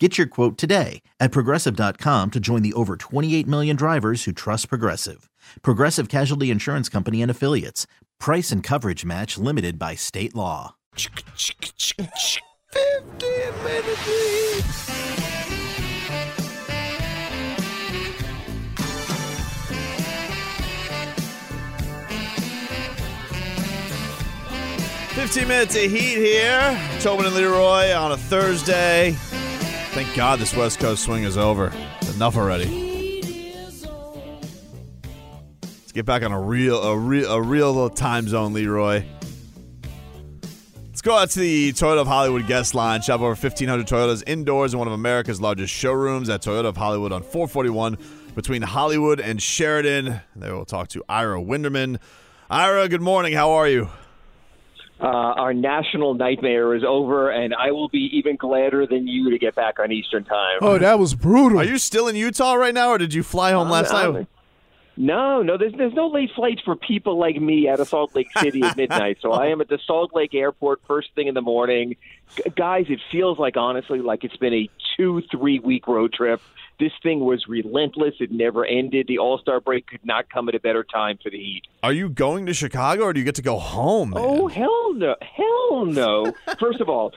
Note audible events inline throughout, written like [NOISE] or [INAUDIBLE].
Get your quote today at progressive.com to join the over 28 million drivers who trust Progressive. Progressive Casualty Insurance Company and Affiliates. Price and coverage match limited by state law. 15 minute lead. Fifteen minutes of heat here. Tobin and Leroy on a Thursday. Thank God this West Coast swing is over. Enough already. Let's get back on a real, a real, a real little time zone, Leroy. Let's go out to the Toyota of Hollywood guest line. Shop over 1,500 Toyotas indoors in one of America's largest showrooms at Toyota of Hollywood on 441 between Hollywood and Sheridan. There we'll talk to Ira Winderman. Ira, good morning. How are you? Uh, our national nightmare is over, and I will be even gladder than you to get back on Eastern Time. Oh, that was brutal. Are you still in Utah right now, or did you fly home last I'm- night? I'm- No, no, there's there's no late flights for people like me out of Salt Lake City at [LAUGHS] midnight. So I am at the Salt Lake Airport first thing in the morning. G- guys, it feels like honestly like it's been a two three week road trip. This thing was relentless. It never ended. The All Star break could not come at a better time for the Heat. Are you going to Chicago or do you get to go home? Man? Oh hell no! Hell no! [LAUGHS] First of all,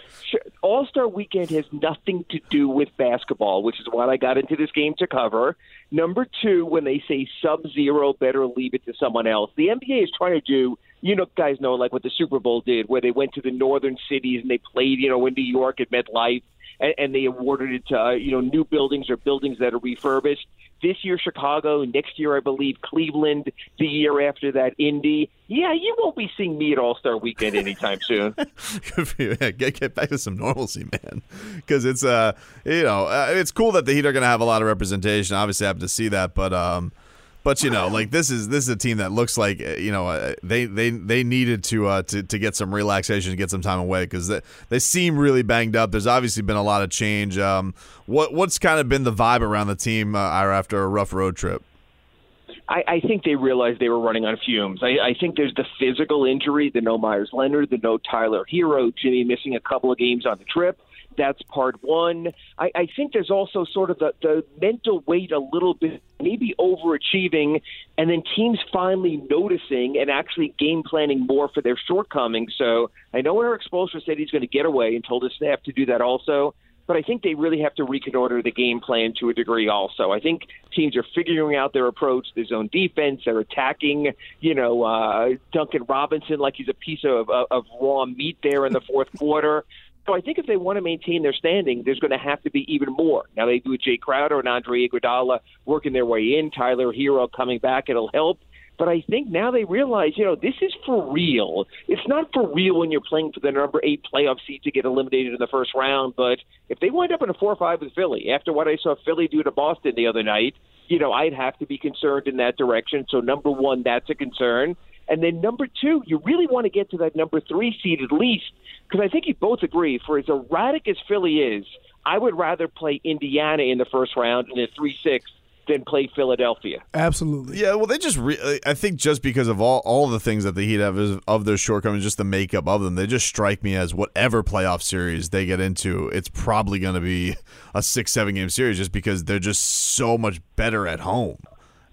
All Star Weekend has nothing to do with basketball, which is what I got into this game to cover. Number two, when they say Sub Zero, better leave it to someone else. The NBA is trying to do. You know, guys know like what the Super Bowl did, where they went to the northern cities and they played, you know, in New York at MetLife, and, and they awarded it to uh, you know new buildings or buildings that are refurbished. This year, Chicago. Next year, I believe Cleveland. The year after that, Indy. Yeah, you won't be seeing me at All Star Weekend anytime soon. Good for you. Get get back to some normalcy, man. Because it's uh you know uh, it's cool that the Heat are going to have a lot of representation. Obviously, I have to see that, but um. But you know, like this is this is a team that looks like uh, you know uh, they they they needed to uh, to to get some relaxation, to get some time away because they they seem really banged up. There's obviously been a lot of change. Um, what what's kind of been the vibe around the team uh, after a rough road trip? I, I think they realized they were running on fumes. I, I think there's the physical injury, the no Meyers Leonard, the no Tyler Herro, Jimmy missing a couple of games on the trip. That's part one. I, I think there's also sort of the, the mental weight a little bit, maybe overachieving, and then teams finally noticing and actually game planning more for their shortcomings. So I know Erik Spoelstra said he's going to get away and told his staff to do that also but I think they really have to reconsider the game plan to a degree also. I think teams are figuring out their approach, their zone defense, they're attacking, you know, uh, Duncan Robinson like he's a piece of, of, of raw meat there in the fourth [LAUGHS] quarter. So I think if they want to maintain their standing, there's going to have to be even more. Now they do with Jae Crowder and Andre Iguodala working their way in, Tyler Herro coming back, it'll help. But I think now they realize, you know, this is for real. It's not for real when you're playing for the number eight playoff seed to get eliminated in the first round. But if they wind up in a four or five with Philly, after what I saw Philly do to Boston the other night, you know, I'd have to be concerned in that direction. So number one, that's a concern. And then number two, you really want to get to that number three seed at least, because I think you both agree, for as erratic as Philly is, I would rather play Indiana in the first round in a three six than play Philadelphia. Absolutely. Yeah, well, they just. Re- I think just because of all all the things that the Heat have is, of their shortcomings, just the makeup of them, they just strike me as whatever playoff series they get into, it's probably going to be a six seven game series, just because they're just so much better at home.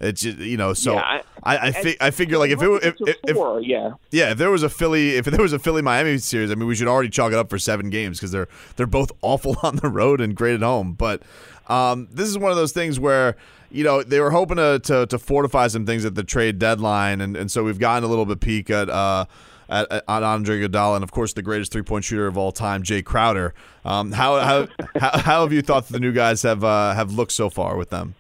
It's just, you know, so Yeah, I I- I, fi- I figure like if it if, if, if four, yeah. yeah, if there was a Philly, if there was a Philly Miami series, I mean, we should already chalk it up for seven games because they're they're both [LAUGHS] awful on the road and great at home. But um, this is one of those things where you know they were hoping to, to to fortify some things at the trade deadline, and and so we've gotten a little bit peek at. Uh, at, at, Andre Iguodala, and of course the greatest three point shooter of all time, Jae Crowder. Um, how, how [LAUGHS] how how have you thought that the new guys have uh, have looked so far with them?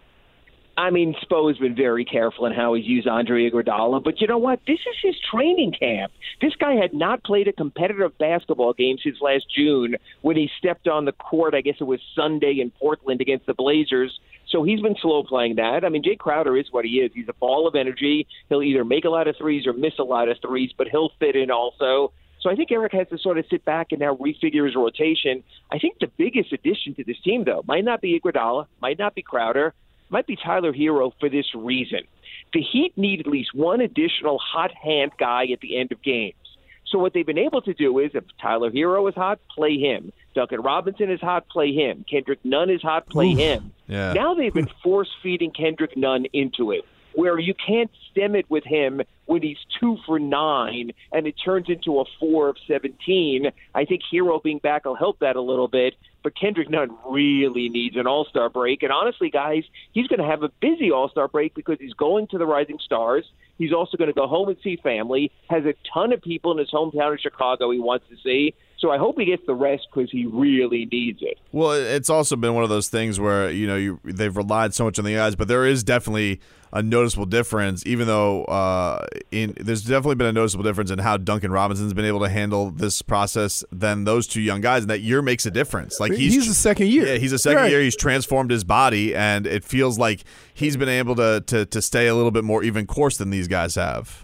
I mean, Spo has been very careful in how he's used Andre Iguodala, but you know what? This is his training camp. This guy had not played a competitive basketball game since last June when he stepped on the court. I guess it was Sunday in Portland against the Blazers. So he's been slow playing that. I mean, Jae Crowder is what he is. He's a ball of energy. He'll either make a lot of threes or miss a lot of threes, but he'll fit in also. So I think Erik has to sort of sit back and now refigure his rotation. I think the biggest addition to this team, though, might not be Iguodala, might not be Crowder, might be Tyler Herro for this reason. The Heat need at least one additional hot hand guy at the end of games. So what they've been able to do is, if Tyler Herro is hot, play him. Duncan Robinson is hot, play him. Kendrick Nunn is hot, play Oof. him. Yeah. Now they've been force feeding Kendrick Nunn into it, where you can't stem it with him when he's two for nine and it turns into a four of 17. I think Herro being back will help that a little bit. But Kendrick Nunn really needs an All Star break. And honestly, guys, he's going to have a busy All Star break because he's going to the Rising Stars. He's also going to go home and see family. Has a ton of people in his hometown of Chicago he wants to see. So I hope he gets the rest because he really needs it. Well, it's also been one of those things where you know you they've relied so much on the guys, but there is definitely a noticeable difference. Even though uh, in there's definitely been a noticeable difference in how Duncan Robinson's been able to handle this process than those two young guys, and that year makes a difference. Like he's, he's a second year. Yeah, he's a second Right. year. He's transformed his body, and it feels like he's been able to to to stay a little bit more even course than these guys have.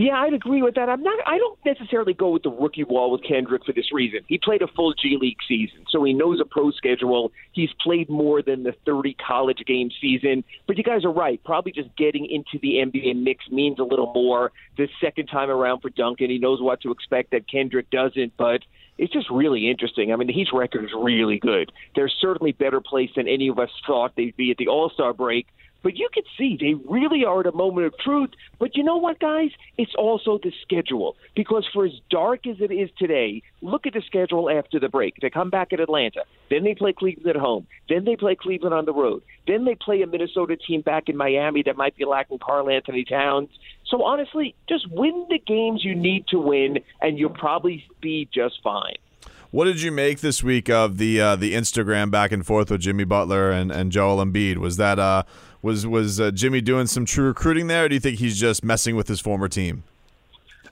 Yeah, I'd agree with that. I'm not. I don't necessarily go with the rookie wall with Kendrick for this reason. He played a full G League season, so he knows a pro schedule. He's played more than the 30 college game season. But you guys are right. Probably just getting into the NBA mix means a little more. The second time around for Duncan, he knows what to expect that Kendrick doesn't. But it's just really interesting. I mean, Heat's record is really good. They're certainly better placed than any of us thought they'd be at the All Star break. But you can see they really are at a moment of truth. But you know what, guys? It's also the schedule. Because for as dark as it is today, look at the schedule after the break. They come back at Atlanta. Then they play Cleveland at home. Then they play Cleveland on the road. Then they play a Minnesota team back in Miami that might be lacking Karl Anthony Towns. So honestly, just win the games you need to win, and you'll probably be just fine. What did you make this week of the uh, the Instagram back and forth with Jimmy Butler and, and Joel Embiid? Was that uh, was was uh, Jimmy doing some true recruiting there, or do you think he's just messing with his former team?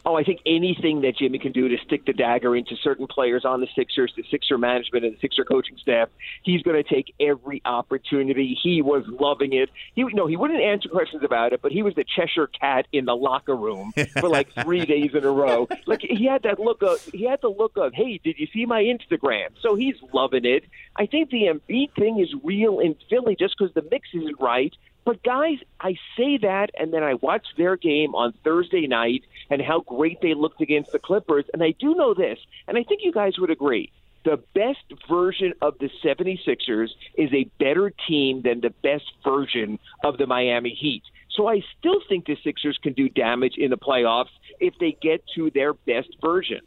Oh, I think anything that Jimmy can do to stick the dagger into certain players on the Sixers, the Sixer management, and the Sixer coaching staff, he's going to take every opportunity. He was loving it. He no, he wouldn't answer questions about it, but he was the Cheshire cat in the locker room for like [LAUGHS] three days in a row. Like he had that look of he had the look of, hey, did you see my Instagram? So he's loving it. I think the Embiid thing is real in Philly just because the mix isn't right. But guys, I say that, and then I watch their game on Thursday night and how great they looked against the Clippers. And I do know this, and I think you guys would agree. The best version of the 76ers is a better team than the best version of the Miami Heat. So I still think the Sixers can do damage in the playoffs if they get to their best version.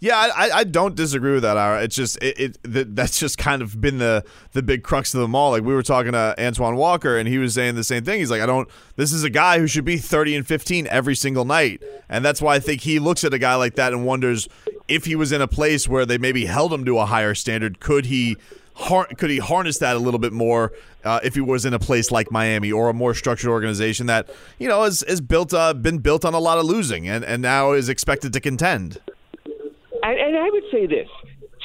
Yeah, I, I don't disagree with that. Ira. It's just it, it that, that's just kind of been the the big crux of them all. Like we were talking to Antoine Walker, and he was saying the same thing. He's like, I don't. This is a guy who should be thirty and fifteen every single night, and that's why I think he looks at a guy like that and wonders if he was in a place where they maybe held him to a higher standard, could he? Har- could he harness that a little bit more uh, if he was in a place like Miami or a more structured organization that you know is, is built uh, been built on a lot of losing and, and now is expected to contend? And, and I would say this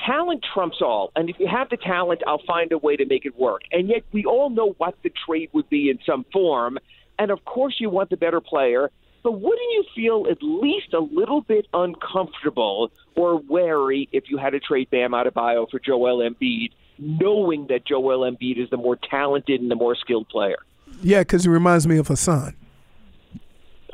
talent trumps all. And if you have the talent, I'll find a way to make it work. And yet, we all know what the trade would be in some form. And of course, you want the better player. But wouldn't you feel at least a little bit uncomfortable or wary if you had to trade Bam Adebayo for Joel Embiid, knowing that Joel Embiid is the more talented and the more skilled player? Yeah, because he reminds me of Hassan.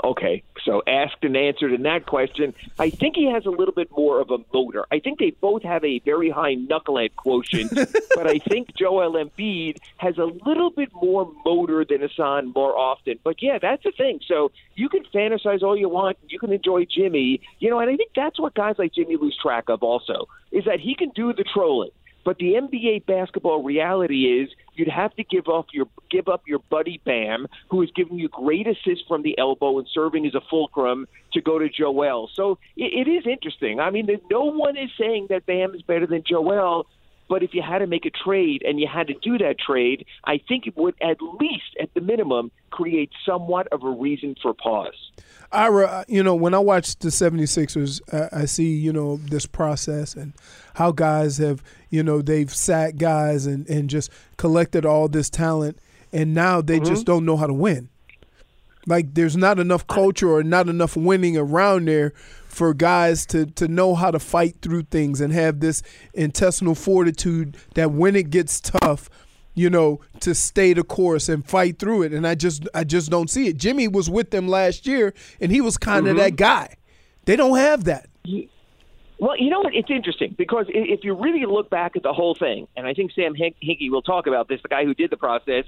Okay, so asked and answered in that question. I think he has a little bit more of a motor. I think they both have a very high knucklehead quotient, [LAUGHS] but I think Joel Embiid has a little bit more motor than Hassan more often. But yeah, that's the thing. So you can fantasize all you want. You can enjoy Jimmy, you know, and I think that's what guys like Jimmy lose track of also, is that he can do the trolling. But the NBA basketball reality is you'd have to give up your give up your buddy Bam, who is giving you great assists from the elbow and serving as a fulcrum to go to Joel. So it, it is interesting. I mean, no one is saying that Bam is better than Joel. But if you had to make a trade and you had to do that trade, I think it would at least, at the minimum, create somewhat of a reason for pause. Ira, you know, when I watch the 76ers, I, I see, you know, this process and how guys have, you know, they've sat guys and, and just collected all this talent. and now they Mm-hmm. just don't know how to win. Like there's not enough culture or not enough winning around there for guys to to know how to fight through things and have this intestinal fortitude that when it gets tough, you know, to stay the course and fight through it. And I just I just don't see it. Jimmy was with them last year and he was kind of mm-hmm. that guy. They don't have that. Well, you know what? It's interesting because if you really look back at the whole thing, and I think Sam Hinkie will talk about this, the guy who did the process,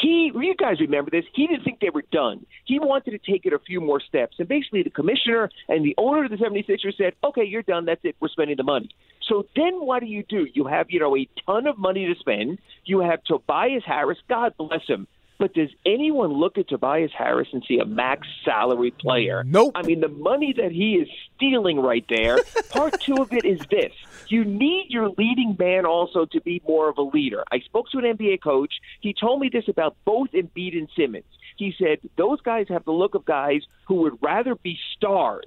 he, you guys remember this, he didn't think they were done. He wanted to take it a few more steps. And basically, the commissioner and the owner of the 76ers said, okay, you're done. That's it. We're spending the money. So then what do you do? You have, you know, a ton of money to spend. You have Tobias Harris. God bless him. But does anyone look at Tobias Harris and see a max salary player? Nope. I mean, the money that he is stealing right there, [LAUGHS] part two of it is this. You need your leading man also to be more of a leader. I spoke to an NBA coach. He told me this about both Embiid and Simmons. He said those guys have the look of guys who would rather be stars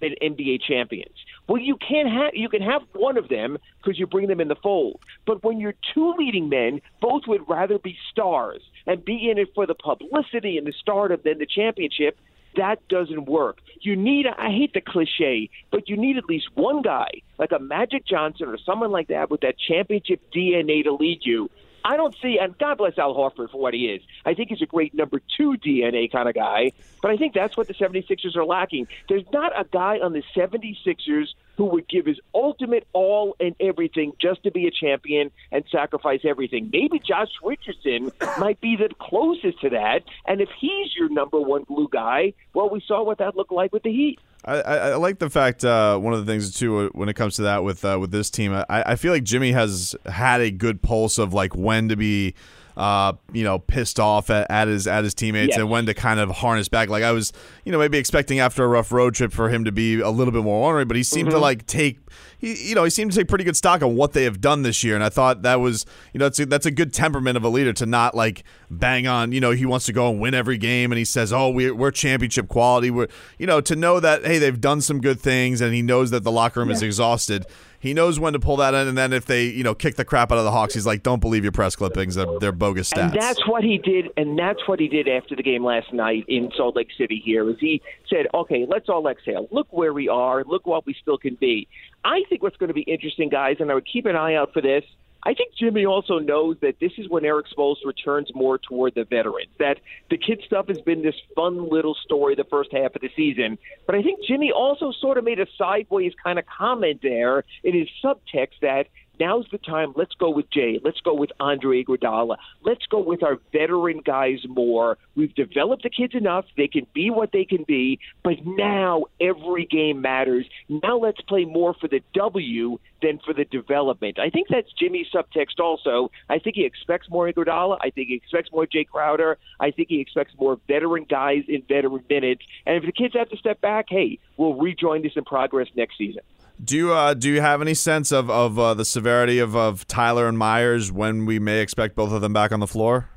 than NBA champions. Well, you can't have you can have one of them because you bring them in the fold. But when you're two leading men, both would rather be stars and be in it for the publicity and the stardom than the championship. That doesn't work. You need, I hate the cliche, but you need at least one guy, like a Magic Johnson or someone like that with that championship DNA to lead you. I don't see, and God bless Al Horford for what he is. I think he's a great number two DNA kind of guy, but I think that's what the 76ers are lacking. There's not a guy on the 76ers who would give his ultimate all and everything just to be a champion and sacrifice everything. Maybe Josh Richardson might be the closest to that, and if he's your number one blue guy, well, we saw what that looked like with the Heat. I, I, I like the fact uh, one of the things too uh, when it comes to that with uh, with this team. I, I feel like Jimmy has had a good pulse of like when to be, uh, you know, pissed off at, at his at his teammates Yes. and when to kind of harness back. Like I was, you know, maybe expecting after a rough road trip for him to be a little bit more ornery, but he seemed to like take, he, you know, he seemed to take pretty good stock on what they have done this year, and I thought that was, you know, that's a, that's a good temperament of a leader to not like bang on. You know, he wants to go and win every game, and he says, "Oh, we're we're championship quality." We're, you know, to know that hey, they've done some good things, and he knows that the locker room is exhausted. He knows when to pull that in, and then if they, you know, kick the crap out of the Hawks, he's like, "Don't believe your press clippings; they're, they're bogus stats." And that's what he did, and that's what he did after the game last night in Salt Lake City. Here is he said, "Okay, let's all exhale. Look where we are. Look what we still can be." I think what's going to be interesting, guys, and I would keep an eye out for this. I think Jimmy also knows that this is when Erik Spoelstra returns more toward the veterans. That the kid stuff has been this fun little story the first half of the season, but I think Jimmy also sort of made a sideways kind of comment there in his subtext that now's the time. Let's go with Jae. Let's go with Andre Iguodala. Let's go with our veteran guys more. We've developed the kids enough; they can be what they can be. But now every game matters. Now let's play more for the W than for the development. I think that's Jimmy's subtext. Also, I think he expects more Iguodala. I think he expects more Jae Crowder. I think he expects more veteran guys in veteran minutes. And if the kids have to step back, hey, we'll rejoin this in progress next season. Do you uh, do you have any sense of of uh, the severity of, of Tyler and Meyers when we may expect both of them back on the floor?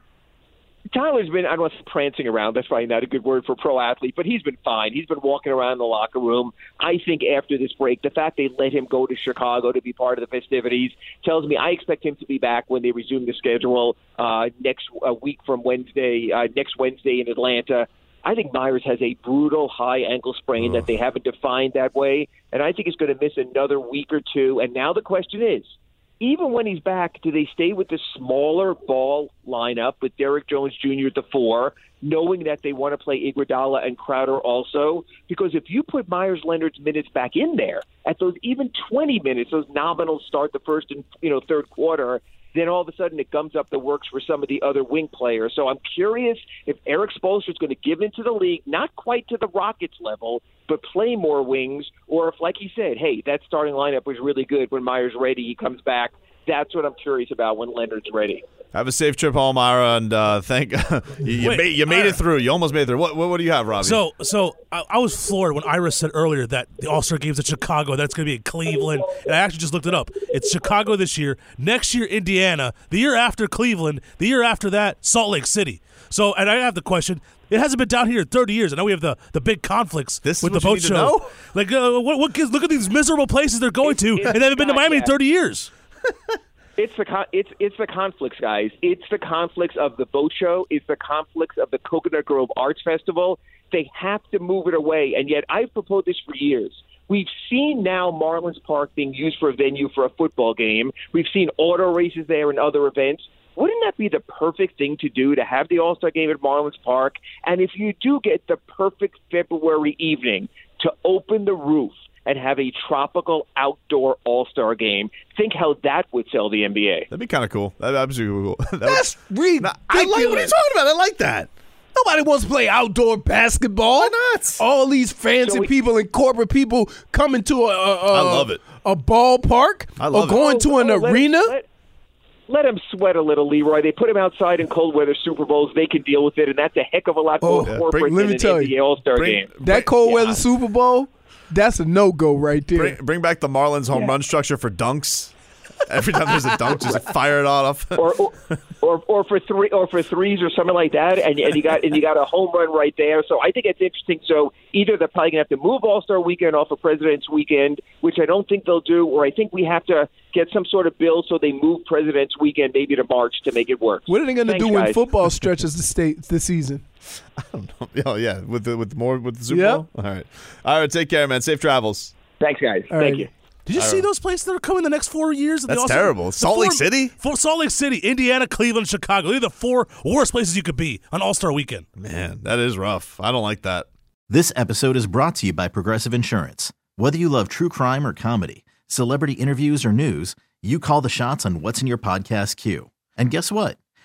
Tyler's been, I don't want to say prancing around. That's probably not a good word for pro athlete, but he's been fine. He's been walking around the locker room. I think after this break, the fact they let him go to Chicago to be part of the festivities tells me I expect him to be back when they resume the schedule uh, next uh, week from Wednesday, uh, next Wednesday in Atlanta. I think Meyers has a brutal high ankle sprain that they haven't defined that way, and I think he's going to miss another week or two. And now the question is, even when he's back, do they stay with the smaller ball lineup with Derrick Jones Jr. at the four, knowing that they want to play Iguodala and Crowder also? Because if you put Meyers Leonard's minutes back in there at those even 20 minutes, those nominal start the first and you know third quarter, then all of a sudden it gums up the works for some of the other wing players. So I'm curious if Erik Spoelstra is going to give into the league, not quite to the Rockets level, but play more wings, or if, like he said, hey, that starting lineup was really good when Meyers ready, he comes back. That's what I'm curious about when Leonard's ready. Have a safe trip home, Ira, and uh, thank [LAUGHS] you. You Wait, made, you made Ira. it through. You almost made it through. What, what, what do you have, Robbie? So, so I, I was floored when Ira said earlier that the All Star game's in Chicago. That's going to be in Cleveland. And I actually just looked it up. It's Chicago this year. Next year, Indiana. The year after, Cleveland. The year after that, Salt Lake City. So, and I have the question. It hasn't been down here in 30 years. I know we have the, the big conflicts This with what the you boat show. know? Like, uh, what, what look at these miserable places they're going to, and they haven't been to not Miami in 30 years. It's the con- it's it's the conflicts, guys. It's the conflicts of the boat show. It's the conflicts of the Coconut Grove Arts Festival. They have to move it away, and yet I've proposed this for years. We've seen now Marlins Park being used for a venue for a football game. We've seen auto races there and other events. Wouldn't that be the perfect thing to do to have the All Star game at Marlins Park? And if you do get the perfect February evening to open the roof and have a tropical outdoor All Star game, think how that would sell the NBA. That'd be kind of cool. That'd that'd be super cool. [LAUGHS] That would- That's ridiculous. I like what are you talking about. I like that. Nobody wants to play outdoor basketball. Why not? All these fancy So we- people and corporate people coming to a, a, a I love it. a ballpark I love or it. going to oh, an Oh, arena. Let, let him sweat a little, Leroy. They put him outside in cold weather Super Bowls. They can deal with it, and that's a heck of a lot oh, more Oh, yeah. corporate Bring- let than me an tell you. NBA All Star game. that cold Yeah. weather Super Bowl, that's a no go right there. Bring, bring back the Marlins home run structure for dunks. Every time there's a dunk, just fire it off. [LAUGHS] or, or or or for three or for threes or something like that, and, and you got and you got a home run right there. So I think it's interesting. So either they're probably gonna have to move All Star Weekend off of President's Weekend, which I don't think they'll do, or I think we have to get some sort of bill so they move President's Weekend maybe to March to make it work. What are they going to Thanks, do when football [LAUGHS] stretches the state this season? [LAUGHS] oh yeah, with the, with more with the Super Yep. Bowl. All right, all right. Take care, man. Safe travels. Thanks, guys. All Thank right. you. Did you see those places that are coming the next four years? That's All-Star- terrible. the Salt Lake City? four, Salt Lake City, Indiana, Cleveland, Chicago. They're the four worst places you could be on All Star Weekend. Man, that is rough. I don't like that. This episode is brought to you by Progressive Insurance. Whether you love true crime or comedy, celebrity interviews or news, you call the shots on what's in your podcast queue. And guess what?